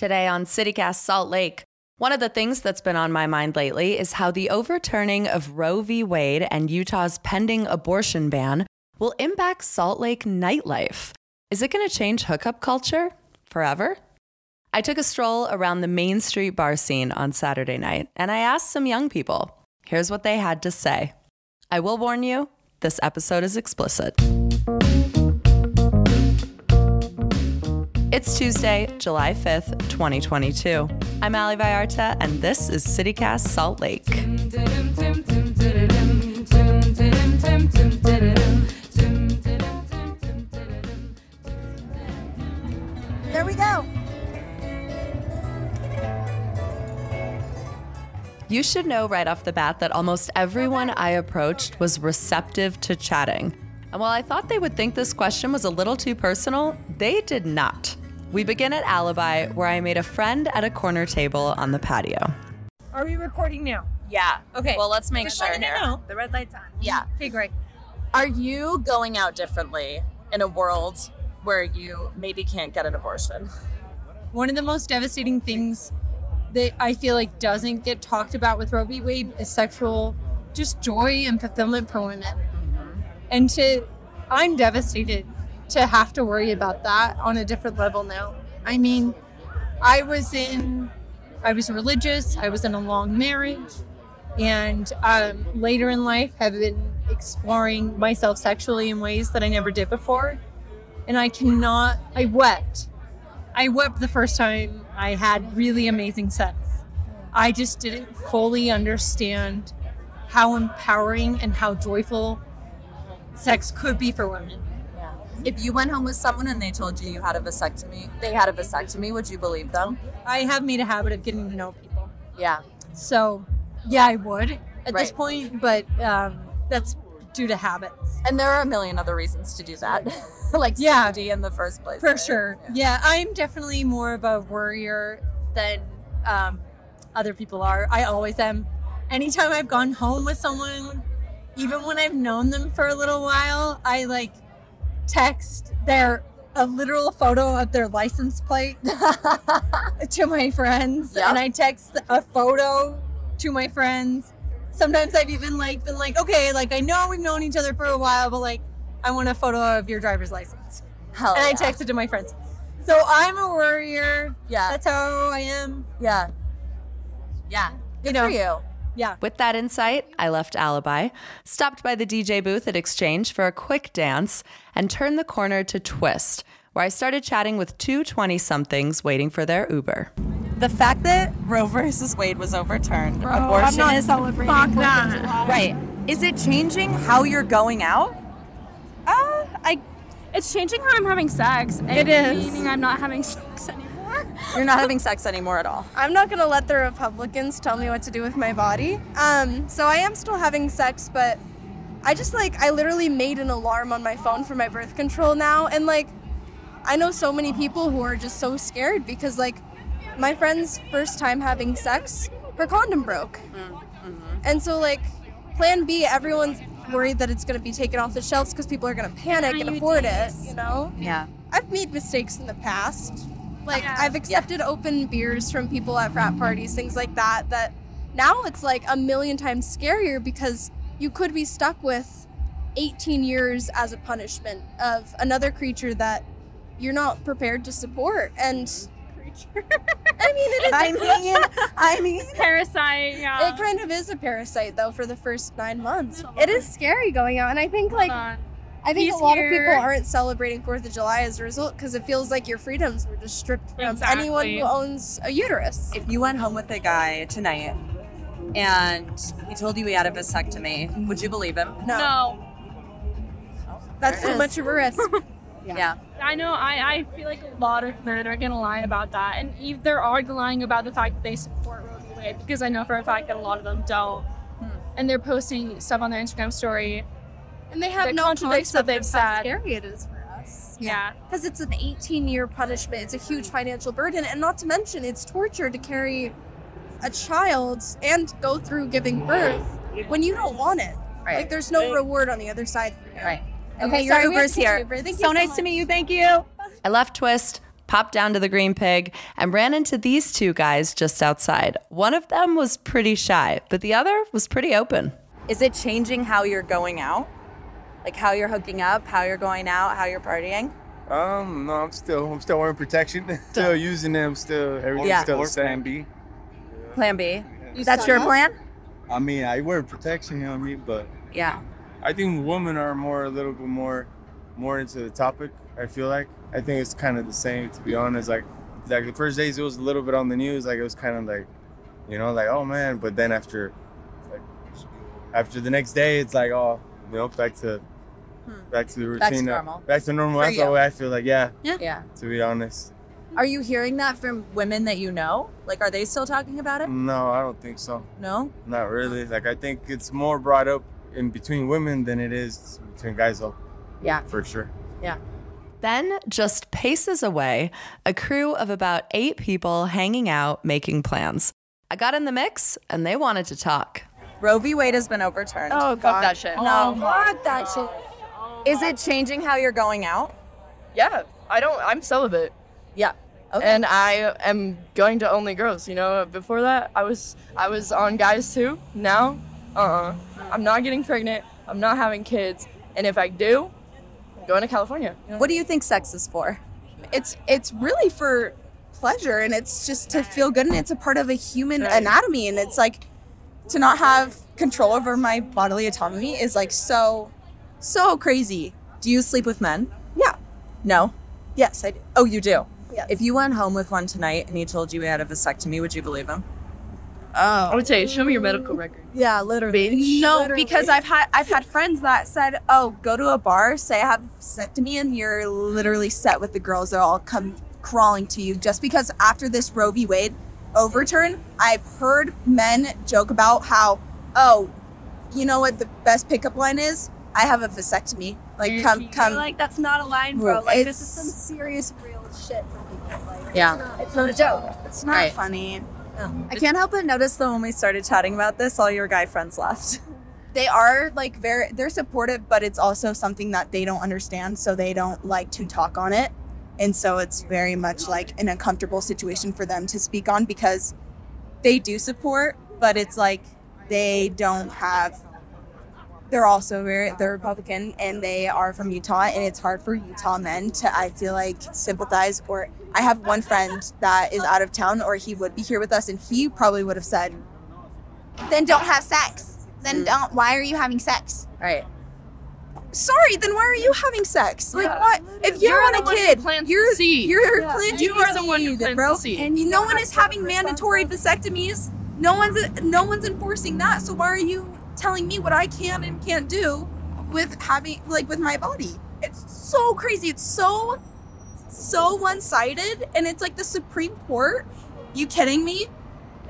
Today on CityCast Salt Lake, one of the things that's been on my mind lately is how the overturning of Roe v. Wade and Utah's pending abortion ban will impact Salt Lake nightlife. Is it going to change hookup culture forever? I took a stroll around the Main Street bar scene on Saturday night and I asked some young people. Here's what they had to say. I will warn you, this episode is explicit. It's Tuesday, July 5th, 2022. I'm Ali Vallarta, and this is CityCast Salt Lake. There we go. You should know right off the bat that almost everyone I approached was receptive to chatting. And while I thought they would think this question was a little too personal, they did not. We begin at Alibi, where I made a friend at a corner table on the patio. Are we recording now? Yeah. Okay. Well, let's make Just sure letting here. know. The red light's on. Yeah. Okay, great. Are you going out differently in a world where you maybe can't get an abortion? One of the most devastating things that I feel like doesn't get talked about with Roe v. Wade is sexual, just joy and fulfillment for women. Mm-hmm. And to, I'm devastated to have to worry about that on a different level now. I mean, I was in, I was religious, I was in a long marriage, and um, later in life have been exploring myself sexually in ways that I never did before. And I cannot, I wept. I wept the first time I had really amazing sex. I just didn't fully understand how empowering and how joyful sex could be for women. If you went home with someone and they told you you had a vasectomy, they had a vasectomy, would you believe them? I have made a habit of getting to know people. Yeah. So, yeah, I would at this point, but um, that's due to habits. And there are a million other reasons to do that. like Yeah. safety in the first place. For right? sure. Yeah, I'm definitely more of a worrier than um, other people are. I always am. Anytime I've gone home with someone, even when I've known them for a little while, I like text their a literal photo of their license plate to my friends, Yep. and I text a photo to my friends. Sometimes I've even like been like, okay, like I know we've known each other for a while, but like I want a photo of your driver's license Hell and I yeah. texted to my friends. So I'm a worrier. Yeah. That's how I am. Yeah. Yeah. Good know. for you. Yeah. With that insight, I left Alibi, stopped by the DJ booth at Exchange for a quick dance, and turned the corner to Twist, where I started chatting with two 20 somethings waiting for their Uber. the fact that Roe versus Wade was overturned, abortion is celebrating. Fuck that. right. Is it changing how you're going out? Uh, I It's changing how I'm having sex. And It is. Meaning I'm not having sex anymore. You're not having sex anymore at all. I'm not gonna let the Republicans tell me what to do with my body. Um, so I am still having sex, but I just like I literally made an alarm on my phone for my birth control now, and like I know so many people who are just so scared because like my friend's first time having sex, her condom broke, and so like Plan B, everyone's worried that it's gonna be taken off the shelves because people are gonna panic and afford it, you know. yeah. I've made mistakes in the past. Like Yeah. I've accepted open beers from people at frat parties, things like that. That now it's like a million times scarier because you could be stuck with 18 years as a punishment of another creature that you're not prepared to support. And creature. I mean, it is. I mean, I mean, Parasite, yeah. it kind of is a parasite though for the first nine months. It is scary going out, and I think like on. I think He's a lot of people aren't celebrating Fourth of July as a result because it feels like your freedoms were just stripped from anyone who owns a uterus. if you went home with a guy tonight and he told you he had a vasectomy, would you believe him? No, No. that's too much of a risk. Yeah. I know. I, I feel like a lot of men are gonna lie about that, and if they're are lying about the fact that they support Roe v. Wade because I know for a fact that a lot of them don't, hmm. and they're posting stuff on their Instagram story. And they have That no contradicts concept they've of how said. scary it is for us. Yeah. Because it's an 18 year punishment. It's a huge financial burden. And not to mention, it's torture to carry a child and go through giving birth when you don't want it. Right. Like, there's no reward on the other side for you. Right. Okay, Okay, your sorry, we have Uber's here. Uber. Thank you So so nice much. to meet you. Thank you. I left Twist, popped down to the Green Pig, and ran into these two guys just outside. One of them was pretty shy, but the other was pretty open. Is it changing how you're going out? Like how you're hooking up, how you're going out, how you're partying? Um, no, I'm still I'm still wearing protection, still using them, still everything's Yeah. still the same. plan B. Plan B. That's your plan? I mean, I wear protection, you know what I mean, but Yeah. I think women are more a little bit more more into the topic. I feel like I think it's kind of the same to be honest. Like like the first days it was a little bit on the news, like it was kind of like you know like oh man, but then after like after the next day it's like oh you know back to hmm. back to the routine, Back to normal. back to normal. For That's you. the way I feel like yeah, Yeah. to be honest. Are you hearing that from women that you know? Like, are they still talking about it? No, I don't think so. No? Not really. Like I think it's more brought up in between women than it is between guys though, Yeah. for sure. Yeah. Then, just paces away, a crew of about eight people hanging out, making plans. I got in the mix, and they wanted to talk. Roe v. Wade has been overturned. Oh, fuck that shit. No. Fuck that shit. Is it changing how you're going out? Yeah, I don't. I'm celibate, Yeah. Okay. and I am going to only girls. You know, before that, I was I was on guys too. Now, uh, uh I'm not getting pregnant. I'm not having kids, and if I do, I'm going to California. What do you think sex is for? It's it's really for pleasure and it's just to feel good and it's a part of a human Right. anatomy and it's like to not have control over my bodily autonomy is like so so crazy. Do you sleep with men? Yeah. No. Yes, I do. Oh, you do. Yes. If you went home with one tonight and he told you he had a vasectomy, would you believe him? Oh. I would say, show me your medical record. Yeah, literally. No, because I've had I've had friends that said, "Oh, go to a bar, say I have a vasectomy, and you're literally set with the girls. They'll all come crawling to you just because after this Roe v. Wade overturn, I've heard men joke about how, oh, you know what the best pickup line is? I have a vasectomy. Like, come, come. like that's not a line, bro. Like this is some serious, real shit for people. Like, Yeah. it's not a joke. It's not Right. funny. I can't help but notice though when we started chatting about this, all your guy friends left. they are like very they're supportive but it's also something that they don't understand so they don't like to talk on it and so it's very much like an uncomfortable situation for them to speak on because they do support but it's like they don't have they're also very they're republican and they are from utah and it's hard for utah men to i feel like sympathize or i have one friend that is out of town or he would be here with us and he probably would have said then don't have sex. Then mm. don't why are you having sex? Right. Sorry then why are you having sex? Like Yeah. what? If you You're on a kid plants you're seed. you're Yeah. planting You are the one who seed, plants bro. the seed. and you no one is having mandatory vasectomies. No one's no one's enforcing that. So why are you telling me what i can and can't do with having like with my body? It's so crazy. It's so so one-sided. And it's like the supreme court. You kidding me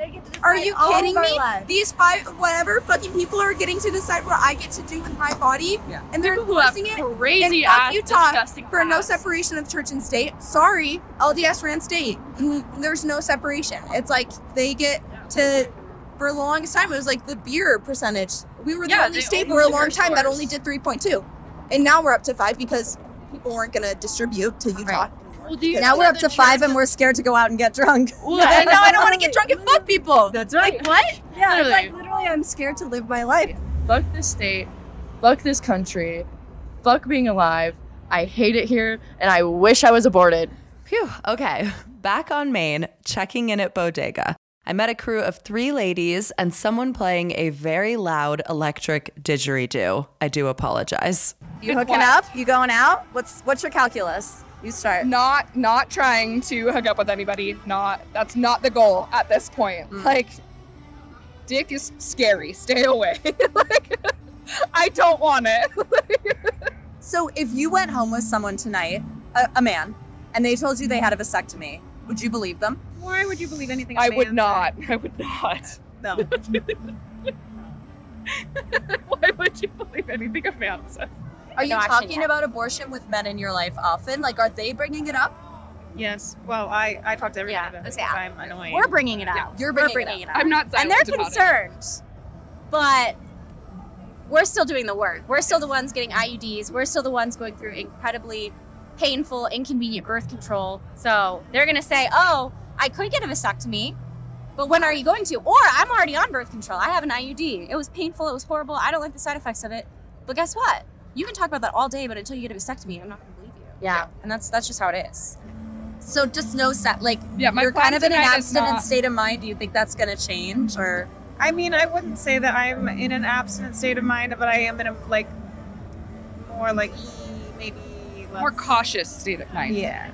They get to are you all of kidding our me? lives. These five, whatever fucking people are getting to decide what I get to do with my body, Yeah. and they're People who enforcing it. crazy and fuck ass, Utah disgusting for no separation of church and state. Sorry, LDS ran state. and There's no separation. It's like they get to. For the longest time, it was like the beer percentage. We were the Yeah, only state for a long time that only did 3.2, and now we're up to five because people weren't going to distribute to Utah. Well, do you Now we're up to five and we're scared to go out and get drunk. Well, and now I don't want to get drunk and fuck people. That's right. Like what? Yeah, it's like Literally. literally, I'm scared to live my life. Fuck this state. Fuck this country. Fuck being alive. I hate it here, and I wish I was aborted. Phew. Okay. Back on Main, checking in at Bodega. I met a crew of three ladies and someone playing a very loud electric didgeridoo. I do apologize. You hooking up? You going out? What's what's your calculus? You start. Not not trying to hook up with anybody. Not that's not the goal at this point. Mm. Like dick is scary. Stay away. like I don't want it. So if you went home with someone tonight, a, a man, and they told you they had a vasectomy, would you believe them? Why would you believe anything? I would not. I would not. No. Why would you believe anything a man says? Are you No, talking about abortion with men in your life often? Like, are they bringing it up? Yes. Well, I, I talk to everyone Yeah, about it that's- because yeah. I'm annoying. We're bringing it up. Yeah. You're We're bringing it bringing it, out. I'm not and they're silent about it. concerned, but we're still doing the work. We're still the ones getting IUDs. We're still the ones going through incredibly painful, inconvenient birth control. So they're gonna say, "Oh, I could get a vasectomy, but when are you going to?" Or I'm already on birth control. I have an IUD. It was painful. It was horrible. I don't like the side effects of it. But guess what? You can talk about that all day, but until you get a vasectomy, I'm not gonna believe you. Yeah. And that's that's just how it is. So just no set. Like Yeah, my you're kind of in an abstinent not- state of mind. Do you think that's going to change or? I mean, I wouldn't say that I'm in an abstinent state of mind, but I am in a like more like maybe less. more cautious state of mind. Yeah.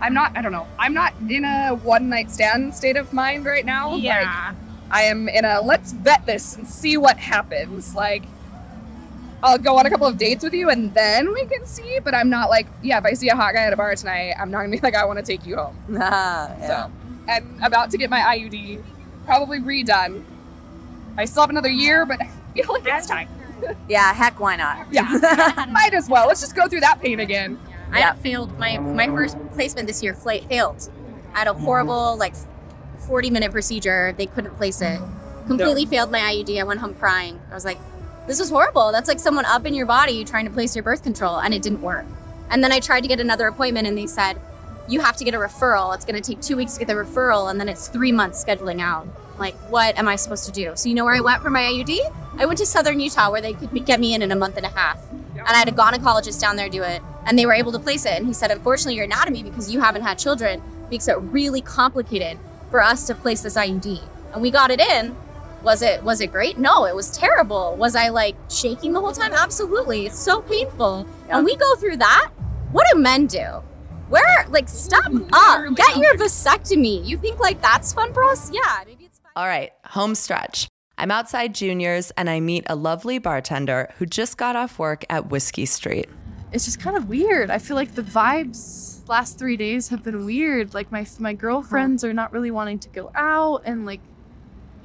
I'm not, I don't know. I'm not in a one night stand state of mind right now. Yeah. Like, I am in a let's vet this and see what happens. Like, I'll go on a couple of dates with you and then we can see, but I'm not like, yeah, if I see a hot guy at a bar tonight, I'm not gonna be like, I wanna take you home. Ah, yeah. So, I'm about to get my IUD probably redone. I still have another year, but I feel like it's time. Yeah, heck, why not? Yeah, might as well. Let's just go through that pain again. I had failed my my first placement this year. Fla- failed. I had a horrible like forty minute procedure. They couldn't place it. Completely failed my IUD. I went home crying. I was like, "This was horrible. That's like someone up in your body trying to place your birth control, and it didn't work." And then I tried to get another appointment, and they said, "You have to get a referral. It's going to take two weeks to get the referral, and then it's three months scheduling out." Like, what am I supposed to do? So you know where I went for my IUD? I went to Southern Utah, where they could get me in in a month and a half and I had a gynecologist down there do it, and they were able to place it. And he said, unfortunately, your anatomy, because you haven't had children, makes it really complicated for us to place this IUD. And we got it in. Was it was it great? No, it was terrible. Was I like shaking the whole time? Absolutely. It's so painful. And we go through that. What do men do? Where like stop up. Get your vasectomy. You think like that's fun for us? Yeah, maybe it's All right, home stretch. I'm outside Junior's and I meet a lovely bartender who just got off work at Whiskey Street. it's just kind of weird. I feel like the vibes last three days have been weird. Like my my girlfriends are not really wanting to go out, and like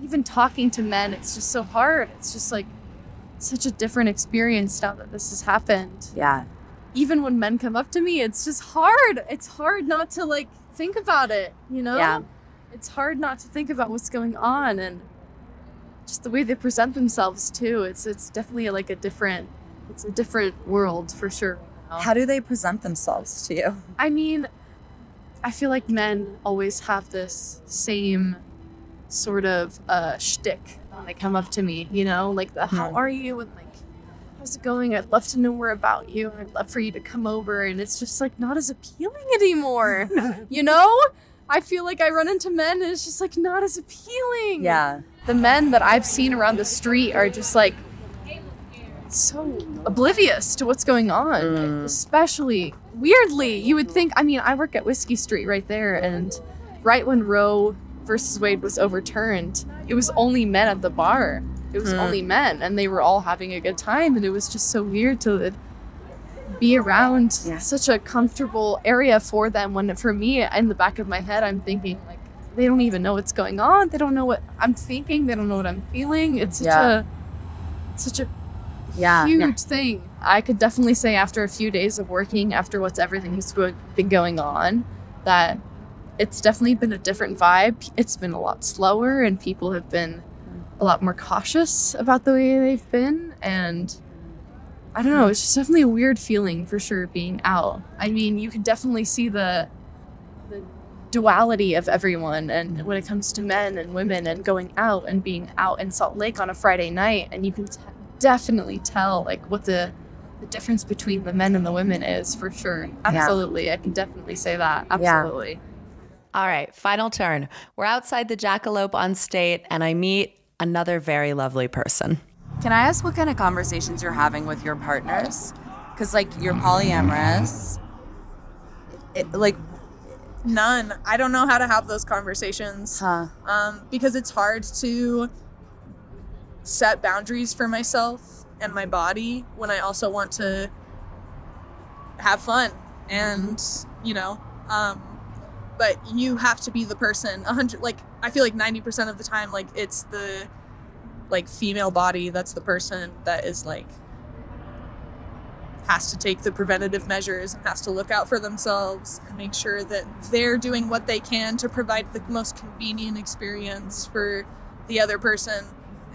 even talking to men, it's just so hard. It's just like such a different experience now that this has happened. Yeah. Even when men come up to me, it's just hard. It's hard not to like think about it. You know. Yeah. It's hard not to think about what's going on and just the way they present themselves too. It's it's definitely like a different. It's a different world for sure. How do they present themselves to you? I mean, I feel like men always have this same sort of uh, shtick when they come up to me, you know, like the "How Mhm. are you?" and like "How's it going?" I'd love to know more about you. and I'd love for you to come over, and it's just like not as appealing anymore, you know. I feel like I run into men, and it's just like not as appealing. Yeah. the men that I've seen around the street are just like so oblivious to what's going on. Mm. Especially weirdly, you would think. I mean, I work at Whiskey Street right there, and right when Roe versus Wade was overturned, it was only men at the bar. It was Hmm. only men, and they were all having a good time, and it was just so weird to be around such a comfortable area for them. When for me, in the back of my head, I'm thinking like they don't even know what's going on. They don't know what I'm thinking. They don't know what I'm feeling. It's such Yeah. a such a Yeah. huge thing. I could definitely say after a few days of working, after what's everything has been going on, that it's definitely been a different vibe. It's been a lot slower, and people have been a lot more cautious about the way they've been. And I don't know, it's just definitely a weird feeling for sure being out. I mean, you can definitely see the the duality of everyone and when it comes to men and women and going out and being out in Salt Lake on a Friday night and you can t- definitely tell like what the the difference between the men and the women is for sure. Absolutely. I can definitely say that. Absolutely. All right, final turn. We're outside the Jackalope on state and I meet another very lovely person. Can I ask what kind of conversations you're having with your partners? Because like you're polyamorous. It, like None. I don't know how to have those conversations. Huh. Um, because it's hard to set boundaries for myself and my body when I also want to have fun and you know um but you have to be the person a hundred like i feel like 90% of the time like it's the like female body that's the person that is like has to take the preventative measures and has to look out for themselves and make sure that they're doing what they can to provide the most convenient experience for the other person.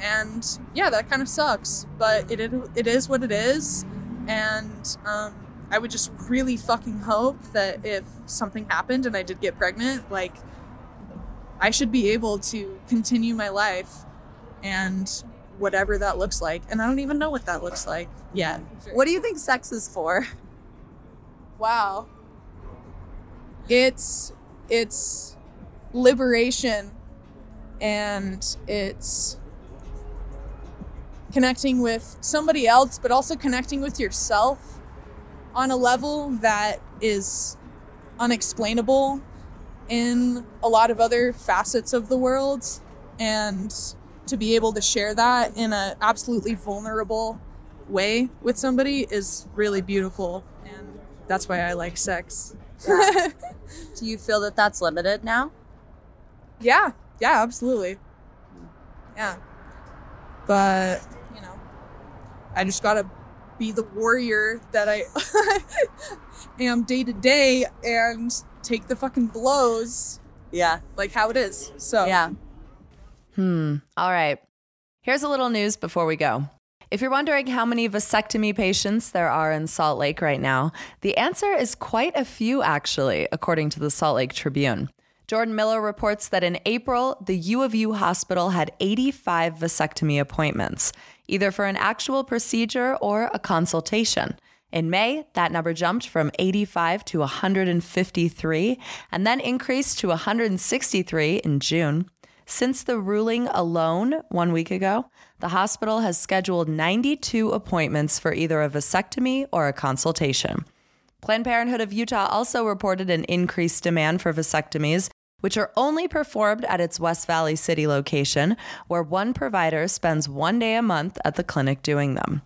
And yeah that kind of sucks but it it is what it is. And um, I would just really fucking hope that if something happened and I did get pregnant, like I should be able to continue my life and whatever that looks like. And I don't even know what that looks like yet. What do you think sex is for? Wow. It's it's liberation and it's connecting with somebody else but also connecting with yourself on a level that is unexplainable in a lot of other facets of the world and to be able to share that in an absolutely vulnerable way with somebody is really beautiful and that's why I like sex. Do you feel that that's limited now? Yeah, yeah, absolutely. Yeah. But, you know, I just gotta be the warrior that I am day to day and take the fucking blows. Yeah. Like how it is. So, yeah. Hmm. All right. Here's a little news before we go. If you're wondering how many vasectomy patients there are in Salt Lake right now, the answer is quite a few, actually, according to the Salt Lake Tribune. Jordan Miller reports that in April, the U of U hospital had 85 vasectomy appointments, either for an actual procedure or a consultation. In May, that number jumped from 85 to 153 and then increased to 163 in June. Since the ruling alone one week ago, the hospital has scheduled 92 appointments for either a vasectomy or a consultation. Planned Parenthood of Utah also reported an increased demand for vasectomies, which are only performed at its West Valley City location, where one provider spends one day a month at the clinic doing them.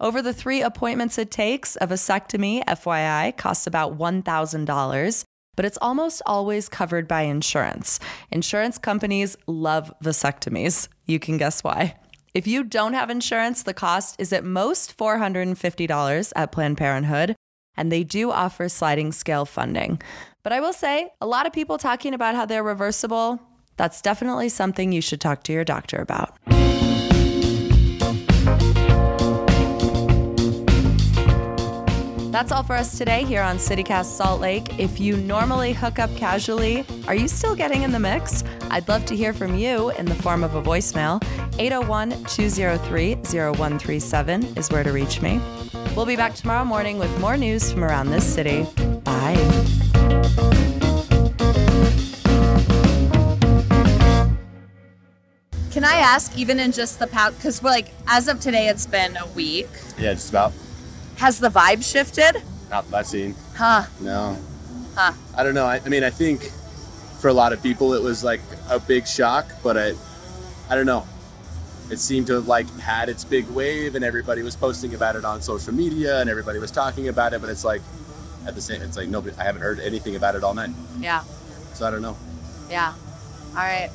Over the three appointments it takes, a vasectomy, FYI, costs about $1,000, but it's almost always covered by insurance. Insurance companies love vasectomies. You can guess why. If you don't have insurance, the cost is at most $450 at Planned Parenthood, and they do offer sliding scale funding. But I will say, a lot of people talking about how they're reversible, that's definitely something you should talk to your doctor about. That's all for us today here on CityCast Salt Lake. If you normally hook up casually, are you still getting in the mix? I'd love to hear from you in the form of a voicemail. 801 203 0137 is where to reach me. We'll be back tomorrow morning with more news from around this city. Bye. I ask, even in just the past, because we're like, as of today, it's been a week. Yeah, just about. Has the vibe shifted? Not that I've seen. Huh. No. Huh. I don't know. I, I mean, I think for a lot of people it was like a big shock, but I, I don't know. It seemed to have like had its big wave, and everybody was posting about it on social media, and everybody was talking about it. But it's like, at the same, it's like nobody. I haven't heard anything about it all night, Yeah. so I don't know. Yeah. All right.